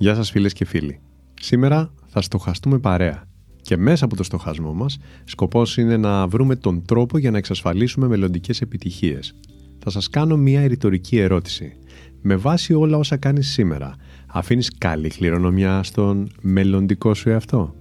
Γεια σας φίλες και φίλοι. Σήμερα θα στοχαστούμε παρέα και μέσα από το στοχασμό μας σκοπός είναι να βρούμε τον τρόπο για να εξασφαλίσουμε μελλοντικές επιτυχίες. Θα σας κάνω μια ρητορική ερώτηση. Με βάση όλα όσα κάνεις σήμερα, αφήνεις καλή κληρονομιά στον μελλοντικό σου εαυτό;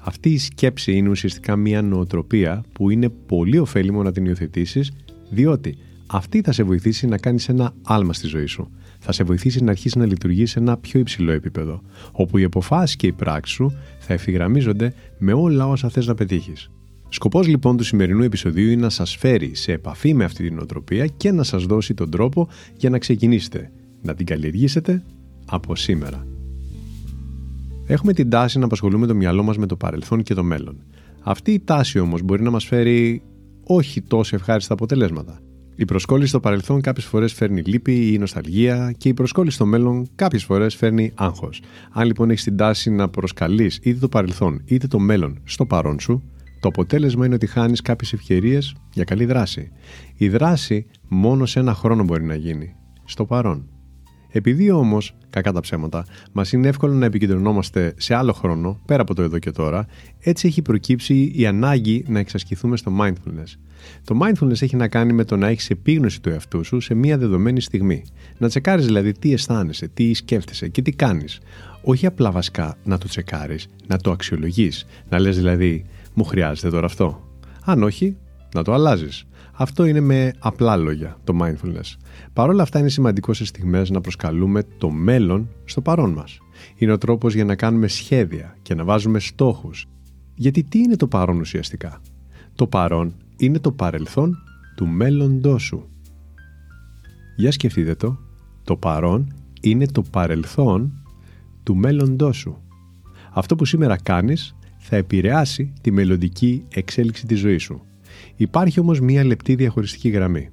Αυτή η σκέψη είναι ουσιαστικά μια νοοτροπία που είναι πολύ ωφέλιμο να την υιοθετήσεις, διότι αυτή θα σε βοηθήσει να κάνεις ένα άλμα στη ζωή σου. Θα σε βοηθήσει να αρχίσεις να λειτουργείς σε ένα πιο υψηλό επίπεδο, όπου οι αποφάσεις και οι πράξεις σου θα ευθυγραμμίζονται με όλα όσα θες να πετύχεις. Σκοπός λοιπόν του σημερινού επεισοδίου είναι να σας φέρει σε επαφή με αυτή την νοοτροπία και να σας δώσει τον τρόπο για να ξεκινήσετε να την καλλιεργήσετε από σήμερα. Έχουμε την τάση να απασχολούμε το μυαλό μας με το παρελθόν και το μέλλον. Αυτή η τάση όμως μπορεί να μας φέρει όχι τόσο ευχάριστα αποτελέσματα. Η προσκόλληση στο παρελθόν κάποιες φορές φέρνει λύπη ή νοσταλγία και η προσκόλληση στο μέλλον κάποιες φορές φέρνει άγχος. Αν λοιπόν έχεις την τάση να προσκαλείς είτε το παρελθόν είτε το μέλλον στο παρόν σου, το αποτέλεσμα είναι ότι χάνεις κάποιες ευκαιρίες για καλή δράση. Η δράση μόνο σε ένα χρόνο μπορεί να γίνει. Στο παρόν. Επειδή όμως, κακά τα ψέματα, μας είναι εύκολο να επικεντρωνόμαστε σε άλλο χρόνο, πέρα από το εδώ και τώρα, έτσι έχει προκύψει η ανάγκη να εξασκηθούμε στο mindfulness. Το mindfulness έχει να κάνει με το να έχεις επίγνωση του εαυτού σου σε μία δεδομένη στιγμή. Να τσεκάρεις δηλαδή τι αισθάνεσαι, τι σκέφτεσαι και τι κάνεις. Όχι απλά βασικά να το τσεκάρεις, να το αξιολογείς. Να λες δηλαδή, μου χρειάζεται τώρα αυτό. Αν όχι, να το αλλάζεις. Αυτό είναι με απλά λόγια το mindfulness. Παρ' όλα αυτά είναι σημαντικό σε στιγμές να προσκαλούμε το μέλλον στο παρόν μας. Είναι ο τρόπος για να κάνουμε σχέδια και να βάζουμε στόχους. Γιατί τι είναι το παρόν ουσιαστικά; Το παρόν είναι το παρελθόν του μέλλοντός σου. Για σκεφτείτε το. Το παρόν είναι το παρελθόν του μέλλοντός σου. Αυτό που σήμερα κάνεις θα επηρεάσει τη μελλοντική εξέλιξη της ζωής σου. Υπάρχει όμως μία λεπτή διαχωριστική γραμμή.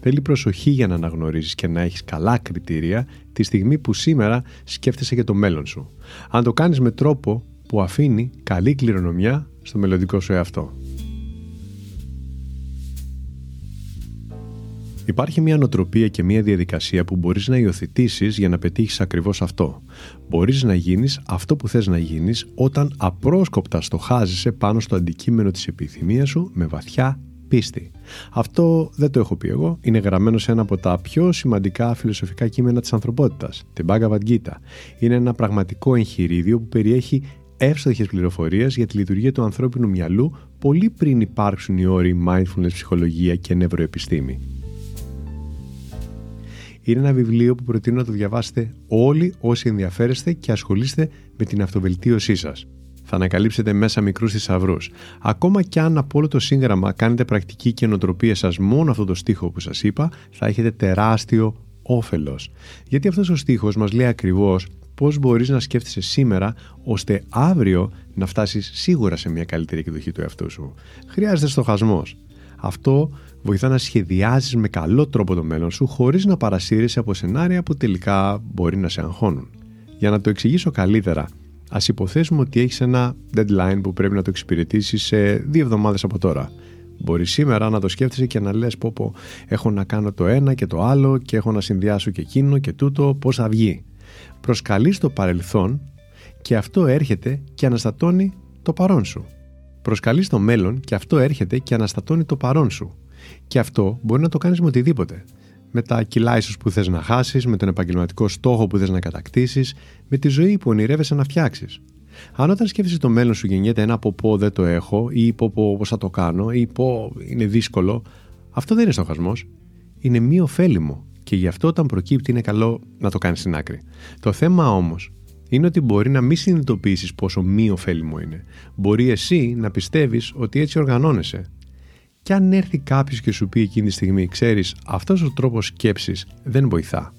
Θέλει προσοχή για να αναγνωρίσεις και να έχεις καλά κριτήρια τη στιγμή που σήμερα σκέφτεσαι για το μέλλον σου. Αν το κάνεις με τρόπο που αφήνει καλή κληρονομιά στο μελλοντικό σου εαυτό. Υπάρχει μια νοοτροπία και μια διαδικασία που μπορείς να υιοθετήσεις για να πετύχεις ακριβώς αυτό. Μπορείς να γίνεις αυτό που θες να γίνεις όταν απρόσκοπτα στοχάζεσαι πάνω στο αντικείμενο της επιθυμίας σου με βαθιά πίστη. Αυτό δεν το έχω πει εγώ, είναι γραμμένο σε ένα από τα πιο σημαντικά φιλοσοφικά κείμενα της ανθρωπότητας, την Bhagavad Gita. Είναι ένα πραγματικό εγχειρίδιο που περιέχει εύστοχες πληροφορίες για τη λειτουργία του ανθρώπινου μυαλού πολύ πριν υπάρξουν οι όροι mindfulness ψυχολογία και νευροεπιστήμη. Είναι ένα βιβλίο που προτείνω να το διαβάσετε όλοι όσοι ενδιαφέρεστε και ασχολείστε με την αυτοβελτίωσή σας. Θα ανακαλύψετε μέσα μικρούς θησαυρούς. Ακόμα κι αν από όλο το σύγγραμμα κάνετε πρακτική και νοοτροπία σας μόνο αυτό το στίχο που σας είπα, θα έχετε τεράστιο όφελος. Γιατί αυτός ο στίχος μας λέει ακριβώς πώς μπορείς να σκέφτεσαι σήμερα, ώστε αύριο να φτάσεις σίγουρα σε μια καλύτερη εκδοχή του εαυτού σου. Χρειάζεται στοχασμός. Αυτό βοηθά να σχεδιάζεις με καλό τρόπο το μέλλον σου χωρίς να παρασύρεσαι από σενάρια που τελικά μπορεί να σε αγχώνουν. Για να το εξηγήσω καλύτερα, ας υποθέσουμε ότι έχεις ένα deadline που πρέπει να το εξυπηρετήσεις σε δύο εβδομάδες από τώρα. Μπορείς σήμερα να το σκέφτεσαι και να λες πω πω έχω να κάνω το ένα και το άλλο και έχω να συνδυάσω και εκείνο και τούτο πώς θα βγει. Προσκαλείς το παρελθόν και αυτό έρχεται και αναστατώνει το παρόν σου. Προσκαλείς το μέλλον και αυτό έρχεται και αναστατώνει το παρόν σου. Και αυτό μπορεί να το κάνεις με οτιδήποτε. Με τα κιλά ίσως που θες να χάσεις, με τον επαγγελματικό στόχο που θες να κατακτήσεις, με τη ζωή που ονειρεύεσαι να φτιάξεις. Αν όταν σκέφτεσαι το μέλλον σου γεννιέται ένα πω πω δεν το έχω, ή πω πω πώς θα το κάνω, ή πω είναι δύσκολο, αυτό δεν είναι στοχασμός. Είναι μη ωφέλιμο και γι' αυτό όταν προκύπτει είναι καλό να το κάνεις στην άκρη. Το θέμα όμως είναι ότι μπορεί να μην συνειδητοποιήσεις πόσο μη ωφέλιμο είναι. Μπορεί εσύ να πιστεύεις ότι έτσι οργανώνεσαι και αν έρθει κάποιος και σου πει εκείνη τη στιγμή, ξέρεις, αυτός ο τρόπος σκέψης δεν βοηθά.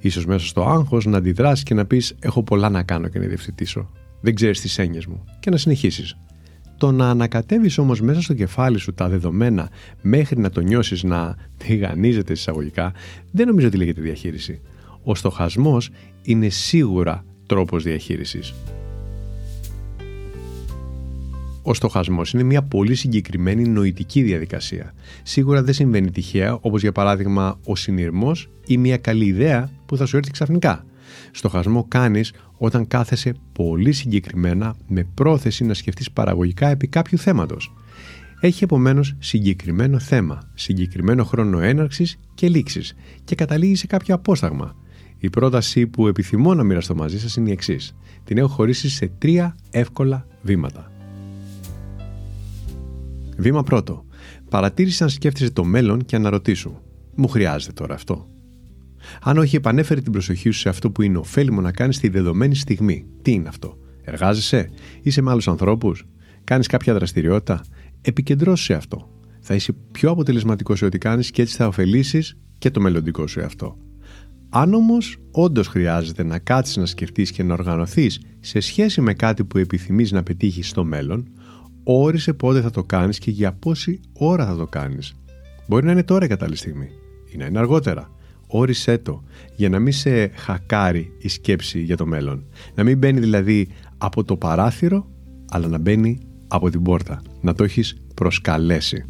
Ίσως μέσα στο άγχος να αντιδράσεις και να πεις «Έχω πολλά να κάνω και να διευθετήσω. Δεν ξέρεις τις έννοιες μου» και να συνεχίσεις. Το να ανακατεύεις όμως μέσα στο κεφάλι σου τα δεδομένα μέχρι να το νιώσεις να τηγανίζεται εισαγωγικά δεν νομίζω ότι λέγεται διαχείριση. Ο στοχασμός είναι σίγουρα τρόπος διαχείρισης. Ο στοχασμός είναι μια πολύ συγκεκριμένη νοητική διαδικασία. Σίγουρα δεν συμβαίνει τυχαία, όπως για παράδειγμα ο συνειρμός ή μια καλή ιδέα που θα σου έρθει ξαφνικά. Στοχασμό κάνεις όταν κάθεσαι πολύ συγκεκριμένα με πρόθεση να σκεφτείς παραγωγικά επί κάποιου θέματος. Έχει επομένως συγκεκριμένο θέμα, συγκεκριμένο χρόνο έναρξης και λήξης και καταλήγει σε κάποιο απόσταγμα. Η πρόταση που επιθυμώ να μοιραστώ μαζί σας είναι η εξής. Την έχω χωρίσει σε τρία εύκολα βήματα. Βήμα πρώτο. Παρατήρησε αν σκέφτεσαι το μέλλον και αναρωτήσου. Μου χρειάζεται τώρα αυτό. Αν όχι, επανέφερε την προσοχή σου σε αυτό που είναι ωφέλιμο να κάνεις στη δεδομένη στιγμή. Τι είναι αυτό. Εργάζεσαι, είσαι με άλλους ανθρώπους, κάνεις κάποια δραστηριότητα; Επικεντρώσου σε αυτό. Θα είσαι πιο αποτελεσματικός σε ό,τι κάνεις και έτσι θα ωφελήσεις και το μελλοντικό σου εαυτό. Αν όμως όντως χρειάζεται να κάτσεις να σκεφτείς και να οργανωθείς σε σχέση με κάτι που επιθυμείς να πετύχεις στο μέλλον, όρισε πότε θα το κάνεις και για πόση ώρα θα το κάνεις. Μπορεί να είναι τώρα η κατάλληλη στιγμή ή να είναι αργότερα. Όρισέ το για να μην σε χακάρει η σκέψη για το μέλλον. Να μην μπαίνει δηλαδή από το παράθυρο, αλλά να μπαίνει από την πόρτα. Να το έχεις προσκαλέσει.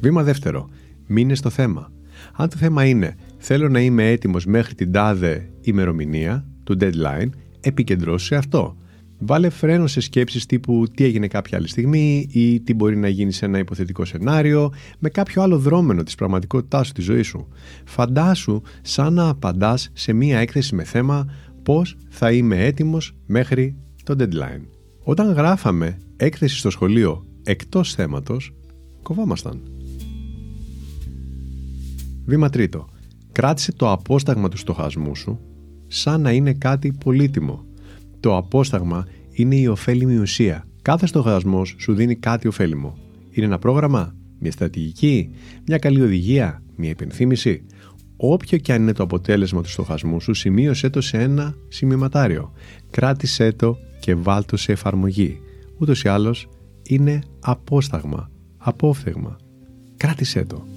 Βήμα δεύτερο. Μείνε στο θέμα. Αν το θέμα είναι θέλω να είμαι έτοιμος μέχρι την τάδε ημερομηνία, του deadline, επικεντρώσου σε αυτό. Βάλε φρένο σε σκέψεις τύπου τι έγινε κάποια άλλη στιγμή ή τι μπορεί να γίνει σε ένα υποθετικό σενάριο με κάποιο άλλο δρόμενο της πραγματικότητάς σου, της ζωής σου. Φαντάσου σαν να απαντάς σε μία έκθεση με θέμα πώς θα είμαι έτοιμος μέχρι το deadline. Όταν γράφαμε έκθεση στο σχολείο εκτός θέματος, κοβάμασταν. Βήμα τρίτο. Κράτησε το απόσταγμα του στοχασμού σου σαν να είναι κάτι πολύτιμο το απόσταγμα είναι η ωφέλιμη ουσία. Κάθε στοχασμός σου δίνει κάτι ωφέλιμο. Είναι ένα πρόγραμμα, μια στρατηγική, μια καλή οδηγία, μια υπενθύμηση. Όποιο και αν είναι το αποτέλεσμα του στοχασμού σου, σημείωσέ το σε ένα σημειωματάριο. Κράτησέ το και βάλ σε εφαρμογή. Ούτως ή άλλως είναι απόσταγμα, απόφθεγμα. Κράτησέ το.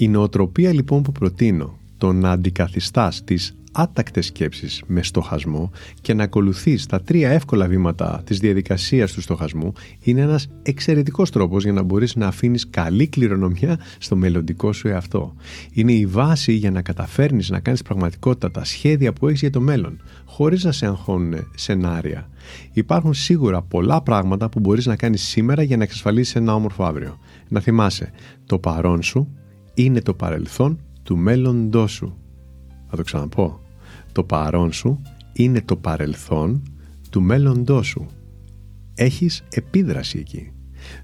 Η νοοτροπία λοιπόν που προτείνω, το να αντικαθιστάς τις άτακτες σκέψεις με στοχασμό και να ακολουθείς τα τρία εύκολα βήματα της διαδικασίας του στοχασμού είναι ένας εξαιρετικός τρόπος για να μπορείς να αφήνεις καλή κληρονομιά στο μελλοντικό σου εαυτό. Είναι η βάση για να καταφέρνεις να κάνεις πραγματικότητα τα σχέδια που έχεις για το μέλλον, χωρίς να σε αγχώνουν σενάρια. Υπάρχουν σίγουρα πολλά πράγματα που μπορείς να κάνεις σήμερα για να εξασφαλίσεις ένα όμορφο αύριο. Να θυμάσαι, το παρόν σου είναι το παρελθόν του μέλλοντός σου. Θα το ξαναπώ. Το παρόν σου είναι το παρελθόν του μέλλοντός σου. Έχεις επίδραση εκεί.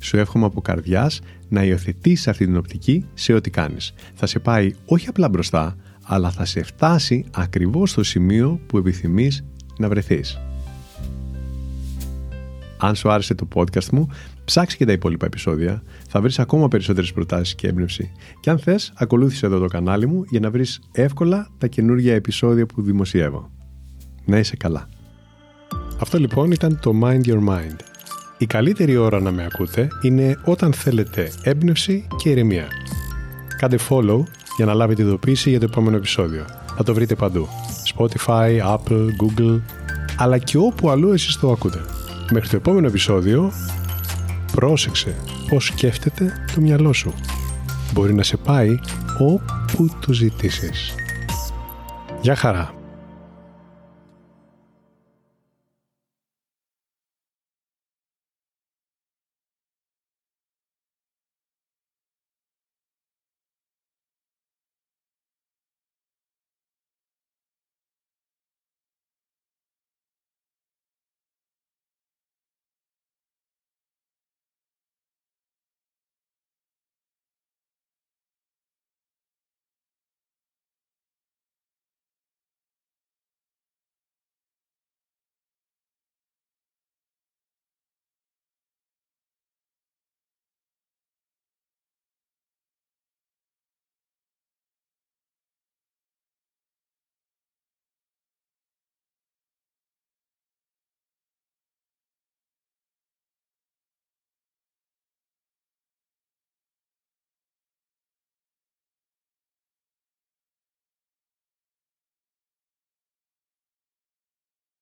Σου εύχομαι από καρδιάς να υιοθετήσει αυτή την οπτική σε ό,τι κάνεις. Θα σε πάει όχι απλά μπροστά, αλλά θα σε φτάσει ακριβώς στο σημείο που επιθυμείς να βρεθείς. Αν σου άρεσε το podcast μου, ψάξε και τα υπόλοιπα επεισόδια. Θα βρεις ακόμα περισσότερες προτάσεις και έμπνευση. Και αν θες, ακολούθησε εδώ το κανάλι μου για να βρεις εύκολα τα καινούργια επεισόδια που δημοσιεύω. Να είσαι καλά. Αυτό λοιπόν ήταν το Mind Your Mind. Η καλύτερη ώρα να με ακούτε είναι όταν θέλετε έμπνευση και ηρεμία. Κάντε follow για να λάβετε ειδοποίηση για το επόμενο επεισόδιο. Θα το βρείτε παντού. Spotify, Apple, Google, αλλά και όπου αλλού εσείς το ακούτε. Μέχρι το επόμενο επεισόδιο, πρόσεξε πώς σκέφτεται το μυαλό σου. Μπορεί να σε πάει όπου το ζητήσεις. Γεια χαρά!